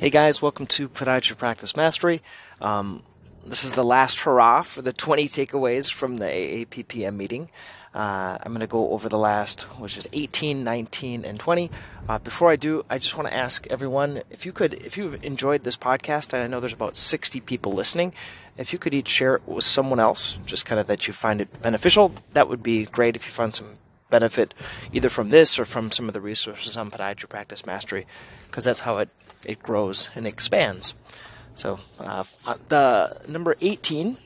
Hey guys, welcome to Podiatry Practice Mastery. Um, this is the last hurrah for the 20 takeaways from the AAPPM meeting. Uh, I'm going to go over the last, which is 18, 19, and 20. Uh, before I do, I just want to ask everyone if you could, if you've enjoyed this podcast, and I know there's about 60 people listening, if you could each share it with someone else, just kind of that you find it beneficial, that would be great if you find some benefit either from this or from some of the resources on Podiatry Practice Mastery, because that's how it it grows and expands. So uh, the number 18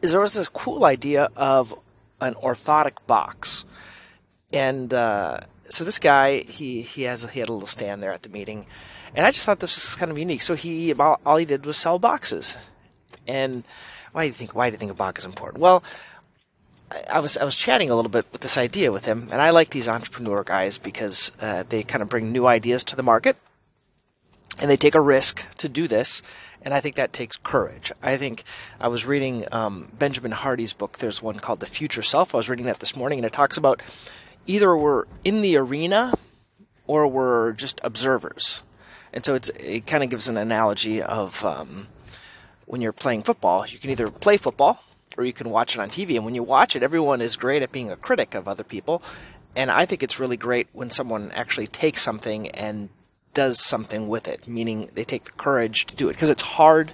is there was this cool idea of an orthotic box, and uh, so this guy he he has he had a little stand there at the meeting, and I just thought this was kind of unique. So he all he did was sell boxes, and why do you think why do you think a box is important? Well. I was I was chatting a little bit with this idea with him, and I like these entrepreneur guys because uh, they kind of bring new ideas to the market, and they take a risk to do this and I think that takes courage. I think I was reading um, Benjamin Hardy's book. There's one called The Future Self. I was reading that this morning, and it talks about either we're in the arena or we're just observers. And so it kind of gives an analogy of um, when you're playing football, you can either play football or you can watch it on TV. And when you watch it, everyone is great at being a critic of other people. And I think it's really great when someone actually takes something and does something with it, meaning they take the courage to do it. Because it's hard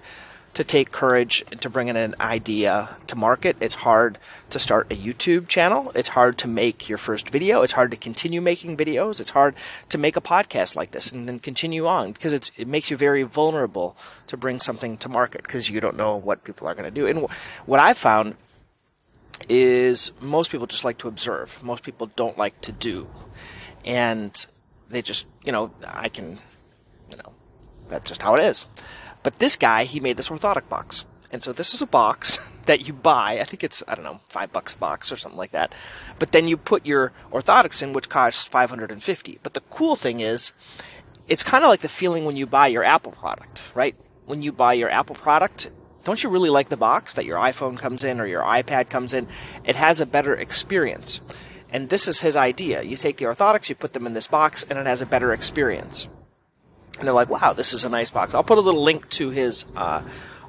to take courage to bring in an idea to market. It's hard to start a YouTube channel. It's hard to make your first video. It's hard to continue making videos. It's hard to make a podcast like this and then continue on because it makes you very vulnerable to bring something to market because you don't know what people are going to do. And what I've found is most people just like to observe. Most people don't like to do. And they just, you know, I can, you know, that's just how it is. But this guy, he made this orthotic box. And so this is a box that you buy. I think it's, I don't know, five bucks a box or something like that. But then you put your orthotics in, which costs 550. But the cool thing is, it's kind of like the feeling when you buy your Apple product, right? When you buy your Apple product, don't you really like the box that your iPhone comes in or your iPad comes in? It has a better experience. And this is his idea. You take the orthotics, you put them in this box, and it has a better experience. And they're like, wow, this is a nice box. I'll put a little link to his uh,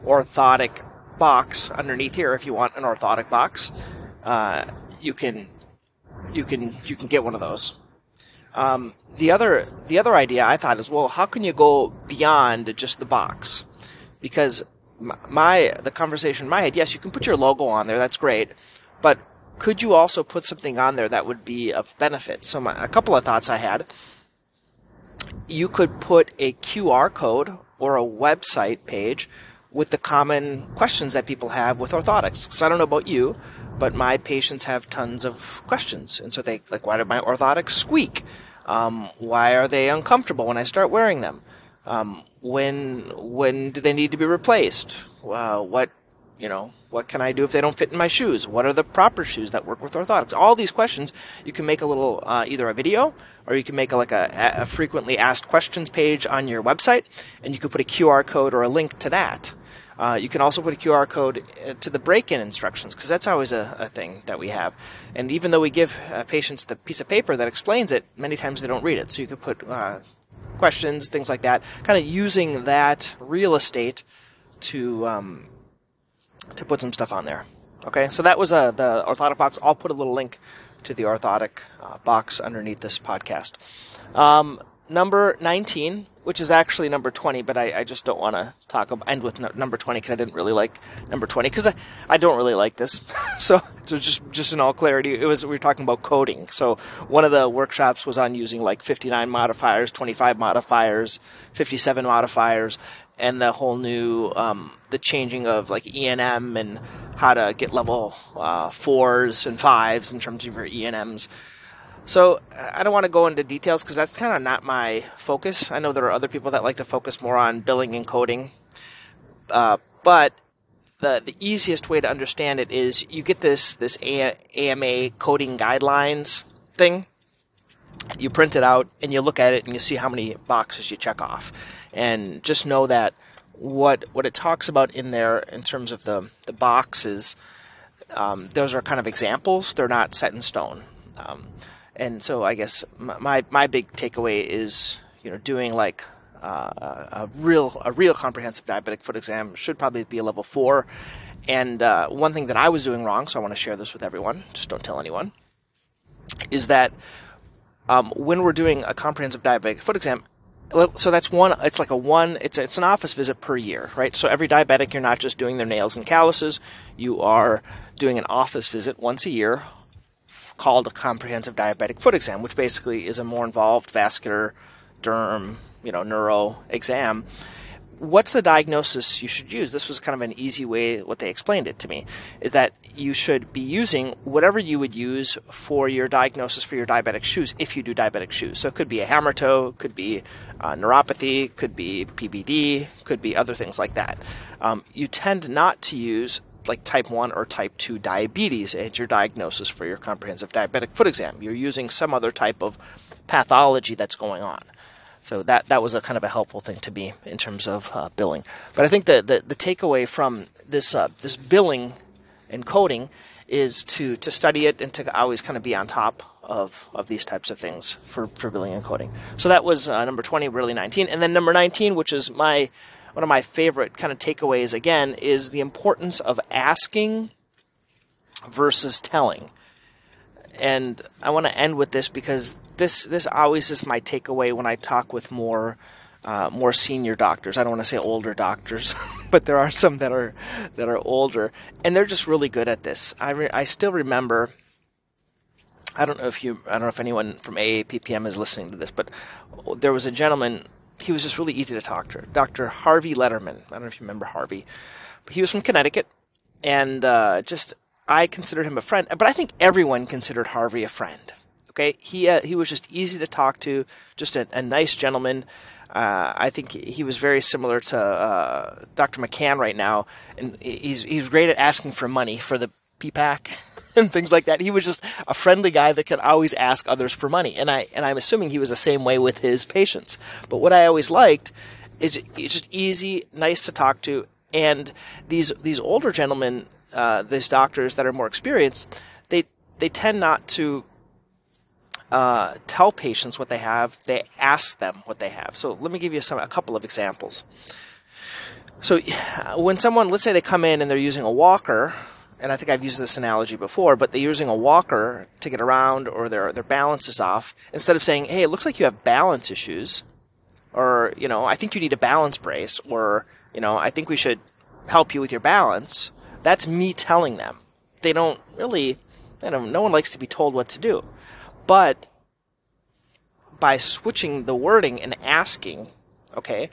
orthotic box underneath here if you want an orthotic box. Uh, you can you can you can get one of those. Um, the other the other idea I thought is well, how can you go beyond just the box? Because my, the conversation in my head, yes, you can put your logo on there, that's great, but could you also put something on there that would be of benefit? So, my, a couple of thoughts I had. You could put a QR code or a website page with the common questions that people have with orthotics. Because I don't know about you, but my patients have tons of questions. And so they, like, why do my orthotics squeak? Um, why are they uncomfortable when I start wearing them? Um, when when do they need to be replaced? Uh, what you know, what can I do if they don't fit in my shoes? What are the proper shoes that work with orthotics? All these questions, you can make a little, uh, either a video or you can make a, like a, a, frequently asked questions page on your website, and you can put a QR code or a link to that. Uh, you can also put a QR code uh, to the break-in instructions because that's always a, a, thing that we have. And even though we give uh, patients the piece of paper that explains it, many times they don't read it. So you could put uh, questions, things like that, kind of using that real estate to um, to put some stuff on there. Okay, so that was uh, the orthotic box. I'll put a little link to the orthotic uh, box underneath this podcast. Um, number 19, which is actually number 20, but I, I just don't want to talk about, end with no, number 20 because I didn't really like number 20 because I, I don't really like this. so, so just, just in all clarity, it was, we were talking about coding. So one of the workshops was on using like 59 modifiers, 25 modifiers, 57 modifiers, and the whole new um, the changing of like E&M how to get level uh, fours and fives in terms of your E&Ms. So I don't want to go into details because that's kind of not my focus. I know there are other people that like to focus more on billing and coding, uh, but the the easiest way to understand it is you get this this AMA coding guidelines thing. You print it out and you look at it and you see how many boxes you check off and just know that what what it talks about in there in terms of the the boxes, um, those are kind of examples. They're not set in stone. Um, and so I guess my my big takeaway is you know doing like uh, a real a real comprehensive diabetic foot exam should probably be a level four. And uh, one thing that I was doing wrong, so I want to share this with everyone. Just don't tell anyone. Is that um, when we're doing a comprehensive diabetic foot exam, so that's one it's like a one it's it's an office visit per year right so every diabetic you're not just doing their nails and calluses you are doing an office visit once a year called a comprehensive diabetic foot exam which basically is a more involved vascular derm you know neuro exam what's the diagnosis you should use? This was kind of an easy way what they explained it to me is that you should be using whatever you would use for your diagnosis for your diabetic shoes if you do diabetic shoes. So it could be a hammer toe, could be uh, neuropathy, could be PVD, could be other things like that. Um, you tend not to use like type 1 or type 2 diabetes as your diagnosis for your comprehensive diabetic foot exam. You're using some other type of pathology that's going on. So that that was a kind of a helpful thing to me in terms of uh, billing. But I think the, the, the takeaway from this uh, this billing and coding is to to study it and to always kind of be on top of, of these types of things for, for billing and coding. So that was uh, number 20, really 19. And then number 19, which is my one of my favorite kind of takeaways again, is the importance of asking versus telling. And I want to end with this because this this always is my takeaway when I talk with more uh, more senior doctors. I don't want to say older doctors, but there are some that are that are older, and they're just really good at this. I re- I still remember. I don't know if you I don't know if anyone from AAPPM is listening to this, but there was a gentleman. He was just really easy to talk to. Dr. Harvey Letterman. I don't know if you remember Harvey, but he was from Connecticut, and uh, just I considered him a friend. But I think everyone considered Harvey a friend Okay, he uh, he was just easy to talk to, just a, a nice gentleman. Uh, I think he was very similar to uh, Dr. McCann right now, and he's he's great at asking for money for the PPAC and things like that. He was just a friendly guy that could always ask others for money, and I and I'm assuming he was the same way with his patients. But what I always liked is it's just easy, nice to talk to, and these these older gentlemen, uh, these doctors that are more experienced, they they tend not to uh, tell patients what they have, they ask them what they have. So let me give you some a couple of examples. So when someone, let's say they come in and they're using a walker, and I think I've used this analogy before, but they're using a walker to get around or their their balance is off, instead of saying, "Hey, it looks like you have balance issues," or you know, "I think you need a balance brace," or you know, "I think we should help you with your balance." That's me telling them. They don't really, no one likes to be told what to do. But by switching the wording and asking, okay,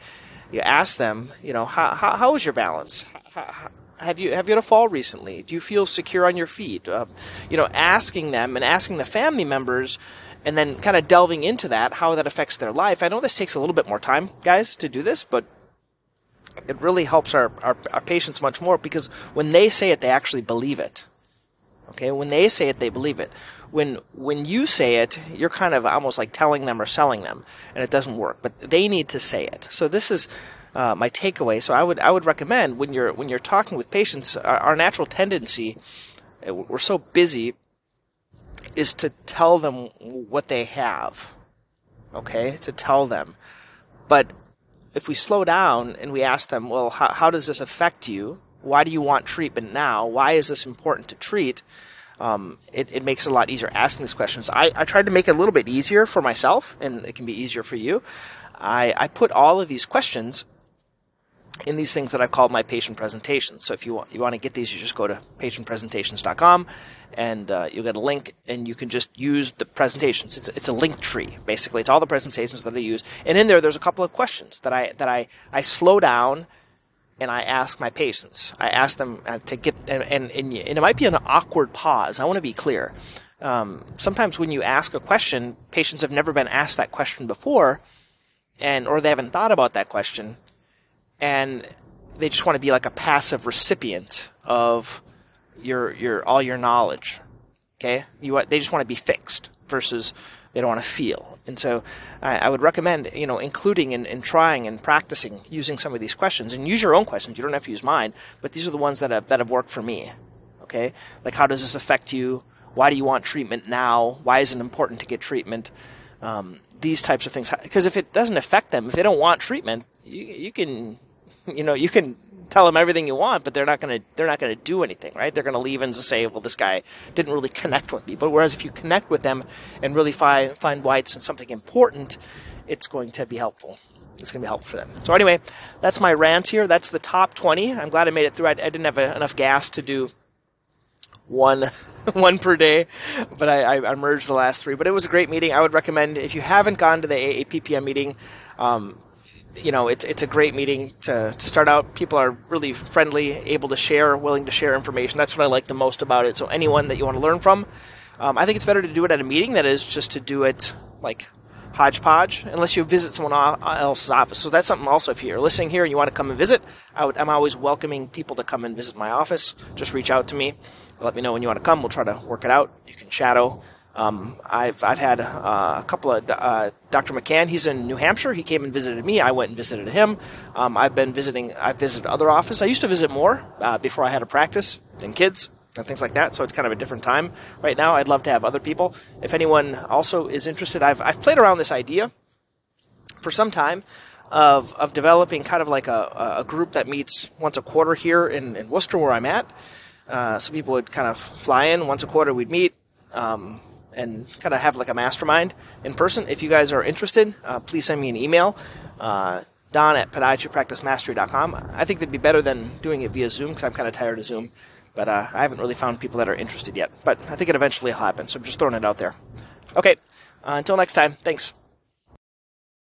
you ask them, you know, how, how, how is your balance? How, have you have you had a fall recently? Do you feel secure on your feet? Uh, you know, asking them and asking the family members, and then kind of delving into that, how that affects their life. I know this takes a little bit more time, guys, to do this, but it really helps our, our, our patients much more because when they say it, they actually believe it. Okay, when they say it, they believe it when when you say it, you're kind of almost like telling them or selling them, and it doesn't work. But they need to say it. So this is uh, my takeaway. So I would I would recommend when you're when you're talking with patients, our, our natural tendency, uh, we're so busy, is to tell them what they have. Okay, to tell them, but if we slow down and we ask them, well, how, how does this affect you? Why do you want treatment now? Why is this important to treat? um, it, it, makes it a lot easier asking these questions. I, I tried to make it a little bit easier for myself, and it can be easier for you. I, I put all of these questions in these things that I call my patient presentations. So if you want, you want to get these, you just go to patientpresentations.com and uh, you'll get a link and you can just use the presentations. It's, it's a link tree, basically. It's all the presentations that I use. And in there, there's a couple of questions that I, that I, I slow down and I ask my patients. I ask them uh, to get, and, and, and, it might be an awkward pause. I want to be clear. Um, sometimes when you ask a question, patients have never been asked that question before, and or they haven't thought about that question, and they just want to be like a passive recipient of your your all your knowledge. Okay, you they just want to be fixed versus they don't want to feel. And so I, I would recommend, you know, including and, trying and practicing using some of these questions and use your own questions. You don't have to use mine, but these are the ones that have, that have worked for me. Okay. Like, how does this affect you? Why do you want treatment now? Why is it important to get treatment? um, these types of things. Because if it doesn't affect them, if they don't want treatment, you, you can, you know, you can tell them everything you want, but they're not going to they're not going to do anything, right? They're going to leave and say, "Well, this guy didn't really connect with me." But whereas if you connect with them and really find find why it's something important, it's going to be helpful. It's going to be helpful for them. So anyway, that's my rant here. That's the top 20. I'm glad I made it through. I, I didn't have a, enough gas to do one one per day, but I, I, merged the last three. But it was a great meeting. I would recommend if you haven't gone to the AAPPM meeting, um, you know it's it's a great meeting to to start out. People are really friendly, able to share, willing to share information. That's what I like the most about it. So anyone that you want to learn from, um, I think it's better to do it at a meeting than it is just to do it like hodgepodge unless you visit someone else's office. So that's something also if you're listening here and you want to come and visit, I am always welcoming people to come and visit my office. Just reach out to me. Let me know when you want to come. We'll try to work it out. You can shadow. Um, I've, I've had uh, a couple of uh, Dr. McCann. He's in New Hampshire. He came and visited me. I went and visited him. Um, I've been visiting. I've visited other offices. I used to visit more uh, before I had a practice and kids and things like that. So it's kind of a different time right now. I'd love to have other people. If anyone also is interested, I've, I've played around this idea for some time of, of developing kind of like a, a group that meets once a quarter here in, in Worcester, where I'm at. Uh, so people would kind of fly in once a quarter. We'd meet um, and kind of have like a mastermind in person. If you guys are interested, uh, please send me an email. Uh, Don at podiatrypracticemastery.com. I think that'd be better than doing it via Zoom because I'm kind of tired of Zoom. But uh, I haven't really found people that are interested yet. But I think it eventually will happen. So I'm just throwing it out there. Okay. Uh, until next time. Thanks.